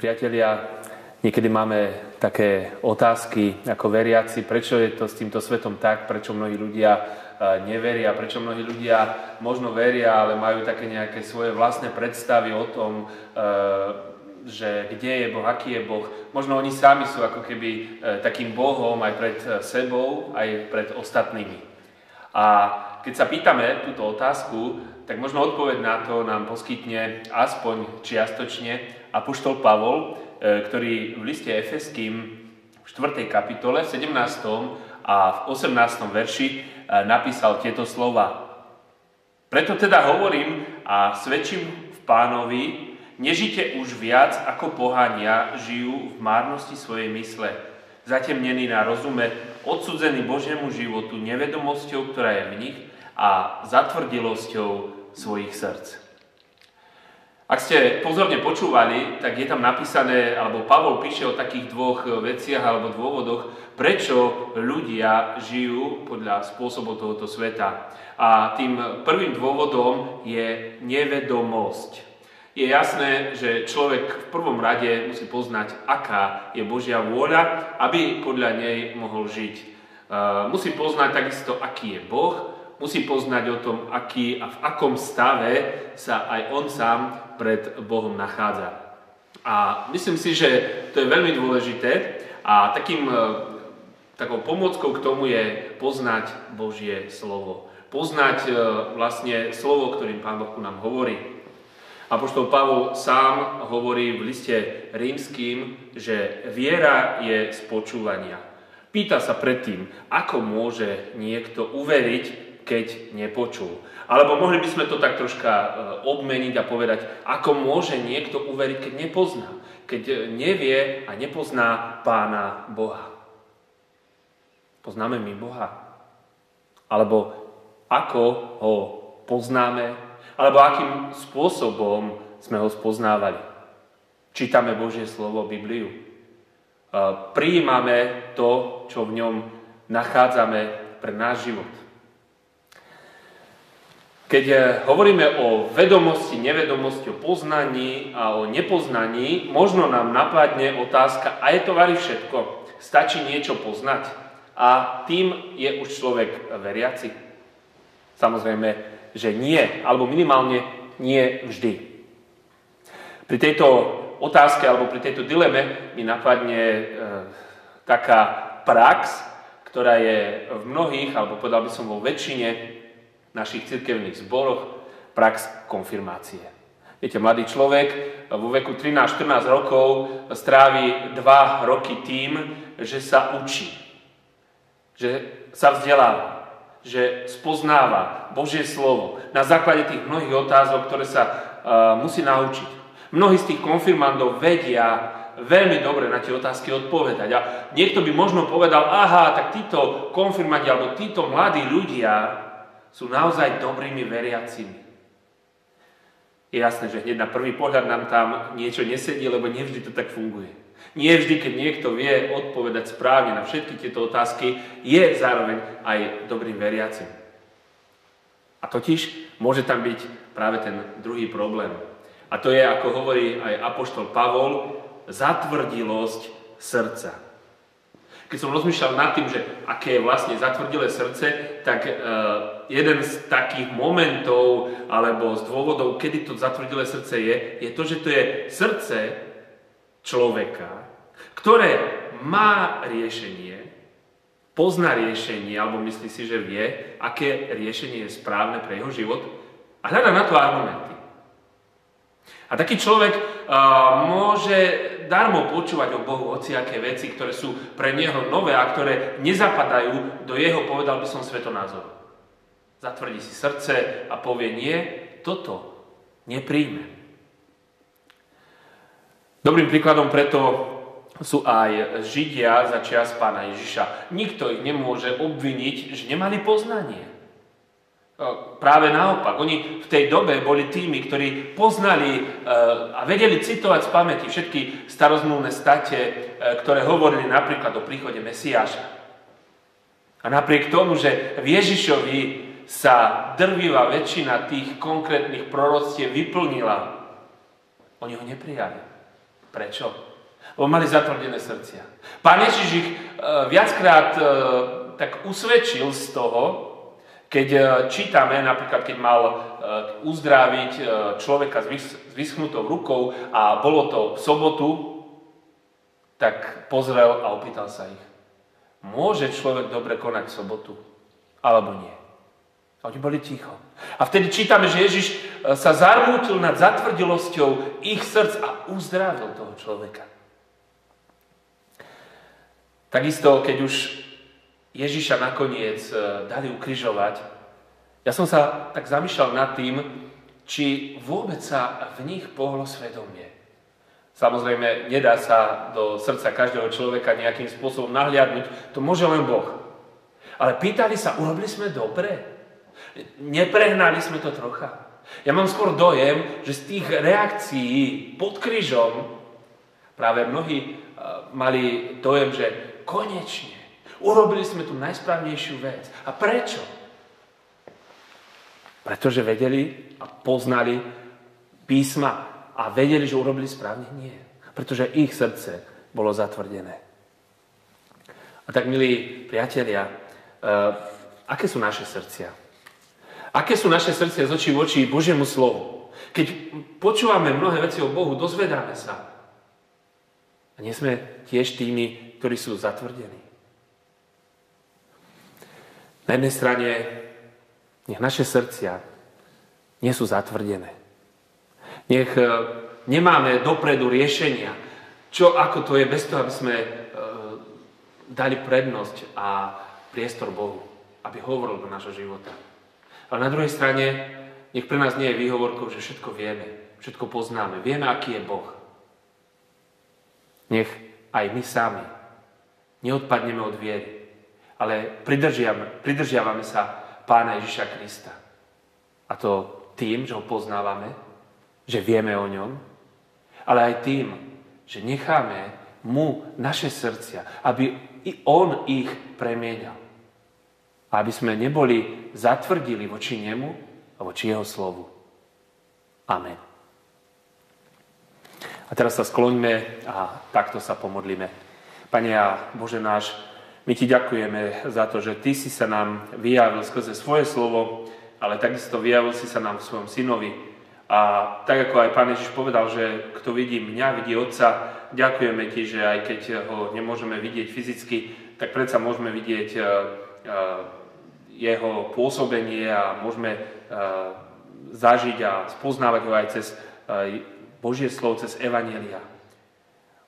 Priatelia, niekedy máme také otázky ako veriaci, prečo je to s týmto svetom tak, prečo mnohí ľudia e, neveria, prečo mnohí ľudia možno veria, ale majú také nejaké svoje vlastné predstavy o tom, e, že kde je Boh, aký je Boh. Možno oni sami sú ako keby e, takým Bohom aj pred sebou, aj pred ostatnými. A keď sa pýtame túto otázku, tak možno odpoveď na to nám poskytne aspoň čiastočne Apoštol Pavol, e, ktorý v liste Efeským v 4. kapitole, 17. a v 18. verši e, napísal tieto slova. Preto teda hovorím a svedčím v pánovi, nežite už viac ako pohania žijú v márnosti svojej mysle, zatemnení na rozume, odsudzení Božiemu životu nevedomosťou, ktorá je v nich a zatvrdilosťou svojich srdc. Ak ste pozorne počúvali, tak je tam napísané, alebo Pavol píše o takých dvoch veciach alebo dôvodoch, prečo ľudia žijú podľa spôsobu tohoto sveta. A tým prvým dôvodom je nevedomosť. Je jasné, že človek v prvom rade musí poznať, aká je Božia vôľa, aby podľa nej mohol žiť. Musí poznať takisto, aký je Boh, musí poznať o tom, aký a v akom stave sa aj on sám pred Bohom nachádza. A myslím si, že to je veľmi dôležité a takým, e, takou pomockou k tomu je poznať Božie slovo. Poznať e, vlastne slovo, ktorým Pán Boh nám hovorí. Apoštol Pavol sám hovorí v liste rímským, že viera je z počúvania. Pýta sa predtým, ako môže niekto uveriť, keď nepočul. Alebo mohli by sme to tak troška e, obmeniť a povedať, ako môže niekto uveriť, keď nepozná, keď e, nevie a nepozná Pána Boha. Poznáme my Boha? Alebo ako ho poznáme? Alebo akým spôsobom sme ho spoznávali? Čítame Božie slovo, Bibliu. E, prijímame to, čo v ňom nachádzame pre náš život. Keď eh, hovoríme o vedomosti, nevedomosti, o poznaní a o nepoznaní, možno nám napadne otázka, a je to vari všetko? Stačí niečo poznať? A tým je už človek veriaci? Samozrejme, že nie, alebo minimálne nie vždy. Pri tejto otázke alebo pri tejto dileme mi napadne e, taká prax, ktorá je v mnohých, alebo povedal by som vo väčšine našich cirkevných zboroch prax konfirmácie. Viete, mladý človek vo veku 13-14 rokov strávi 2 roky tým, že sa učí, že sa vzdeláva, že spoznáva Božie slovo na základe tých mnohých otázok, ktoré sa uh, musí naučiť. Mnohí z tých konfirmandov vedia veľmi dobre na tie otázky odpovedať. A niekto by možno povedal, aha, tak títo konfirmandi alebo títo mladí ľudia sú naozaj dobrými veriacimi. Je jasné, že hneď na prvý pohľad nám tam niečo nesedí, lebo nevždy to tak funguje. Nie vždy, keď niekto vie odpovedať správne na všetky tieto otázky, je zároveň aj dobrým veriacim. A totiž môže tam byť práve ten druhý problém. A to je, ako hovorí aj Apoštol Pavol, zatvrdilosť srdca. Keď som rozmýšľal nad tým, že aké je vlastne zatvrdilé srdce, tak uh, jeden z takých momentov alebo z dôvodov, kedy to zatvrdilé srdce je, je to, že to je srdce človeka, ktoré má riešenie, pozná riešenie, alebo myslí si, že vie, aké riešenie je správne pre jeho život a hľada na to argumenty. A taký človek uh, môže darmo počúvať o Bohu hociaké veci, ktoré sú pre Neho nové a ktoré nezapadajú do Jeho, povedal by som, svetonázoru. Zatvrdí si srdce a povie nie, toto nepríjme. Dobrým príkladom preto sú aj Židia za čias pána Ježiša. Nikto ich nemôže obviniť, že nemali poznanie. Práve naopak, oni v tej dobe boli tými, ktorí poznali e, a vedeli citovať z pamäti všetky starozmluvné state, e, ktoré hovorili napríklad o príchode Mesiáša. A napriek tomu, že v Ježišovi sa drvivá väčšina tých konkrétnych proroctiev vyplnila, oni ho neprijali. Prečo? Lebo mali zatvrdené srdcia. Pán Ježiš ich e, viackrát tak usvedčil z toho, keď e, čítame, napríklad keď mal e, uzdraviť e, človeka s vyschnutou rukou a bolo to v sobotu, tak pozrel a opýtal sa ich. Môže človek dobre konať v sobotu? Alebo nie? A oni boli ticho. A vtedy čítame, že Ježiš sa zarmútil nad zatvrdilosťou ich srdc a uzdravil toho človeka. Takisto, keď už Ježiša nakoniec e, dali ukrižovať, ja som sa tak zamýšľal nad tým, či vôbec sa v nich pohlo svedomie. Samozrejme, nedá sa do srdca každého človeka nejakým spôsobom nahliadnúť, to môže len Boh. Ale pýtali sa, urobili sme dobre? Neprehnali sme to trocha? Ja mám skôr dojem, že z tých reakcií pod krížom práve mnohí e, mali dojem, že konečne Urobili sme tú najsprávnejšiu vec. A prečo? Pretože vedeli a poznali písma a vedeli, že urobili správne? Nie. Pretože ich srdce bolo zatvrdené. A tak, milí priatelia, uh, aké sú naše srdcia? Aké sú naše srdcia z očí v očí Božiemu slovu? Keď počúvame mnohé veci o Bohu, dozvedáme sa. A nie sme tiež tými, ktorí sú zatvrdení. Na jednej strane nech naše srdcia nie sú zatvrdené. Nech e, nemáme dopredu riešenia, čo ako to je, bez toho, aby sme e, dali prednosť a priestor Bohu, aby hovoril do nášho života. Ale na druhej strane, nech pre nás nie je výhovorkou, že všetko vieme, všetko poznáme, vieme, aký je Boh. Nech aj my sami neodpadneme od viery, ale pridržiavame, pridržiavame sa Pána Ježiša Krista. A to tým, že ho poznávame, že vieme o ňom, ale aj tým, že necháme mu naše srdcia, aby i on ich premienal. A aby sme neboli zatvrdili voči nemu a voči jeho slovu. Amen. A teraz sa skloňme a takto sa pomodlíme. Pane a Bože náš, my ti ďakujeme za to, že ty si sa nám vyjavil skrze svoje slovo, ale takisto vyjavil si sa nám v svojom synovi. A tak ako aj Pán Ježiš povedal, že kto vidí mňa, vidí Otca, ďakujeme ti, že aj keď ho nemôžeme vidieť fyzicky, tak predsa môžeme vidieť e, e, jeho pôsobenie a môžeme e, zažiť a spoznávať ho aj cez Božie slovo, cez Evanielia.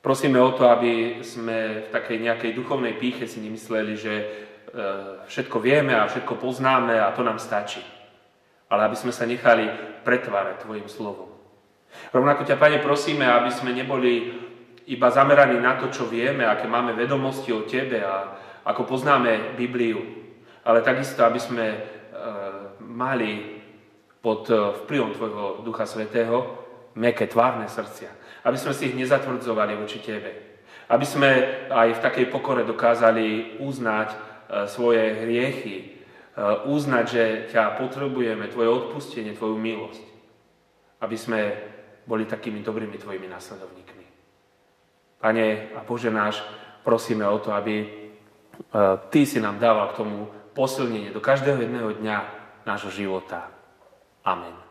Prosíme o to, aby sme v takej nejakej duchovnej píche si nemysleli, že e, všetko vieme a všetko poznáme a to nám stačí. Ale aby sme sa nechali pretvárať Tvojim slovom. Rovnako ťa, Pane, prosíme, aby sme neboli iba zameraní na to, čo vieme, aké máme vedomosti o Tebe a ako poznáme Bibliu, ale takisto, aby sme e, mali pod e, vplyvom Tvojho Ducha Svetého meké tvárne srdcia aby sme si ich nezatvrdzovali voči Tebe. Aby sme aj v takej pokore dokázali uznať e, svoje hriechy, e, uznať, že ťa potrebujeme, Tvoje odpustenie, Tvoju milosť. Aby sme boli takými dobrými Tvojimi následovníkmi. Pane a Bože náš, prosíme o to, aby e, Ty si nám dával k tomu posilnenie do každého jedného dňa nášho života. Amen.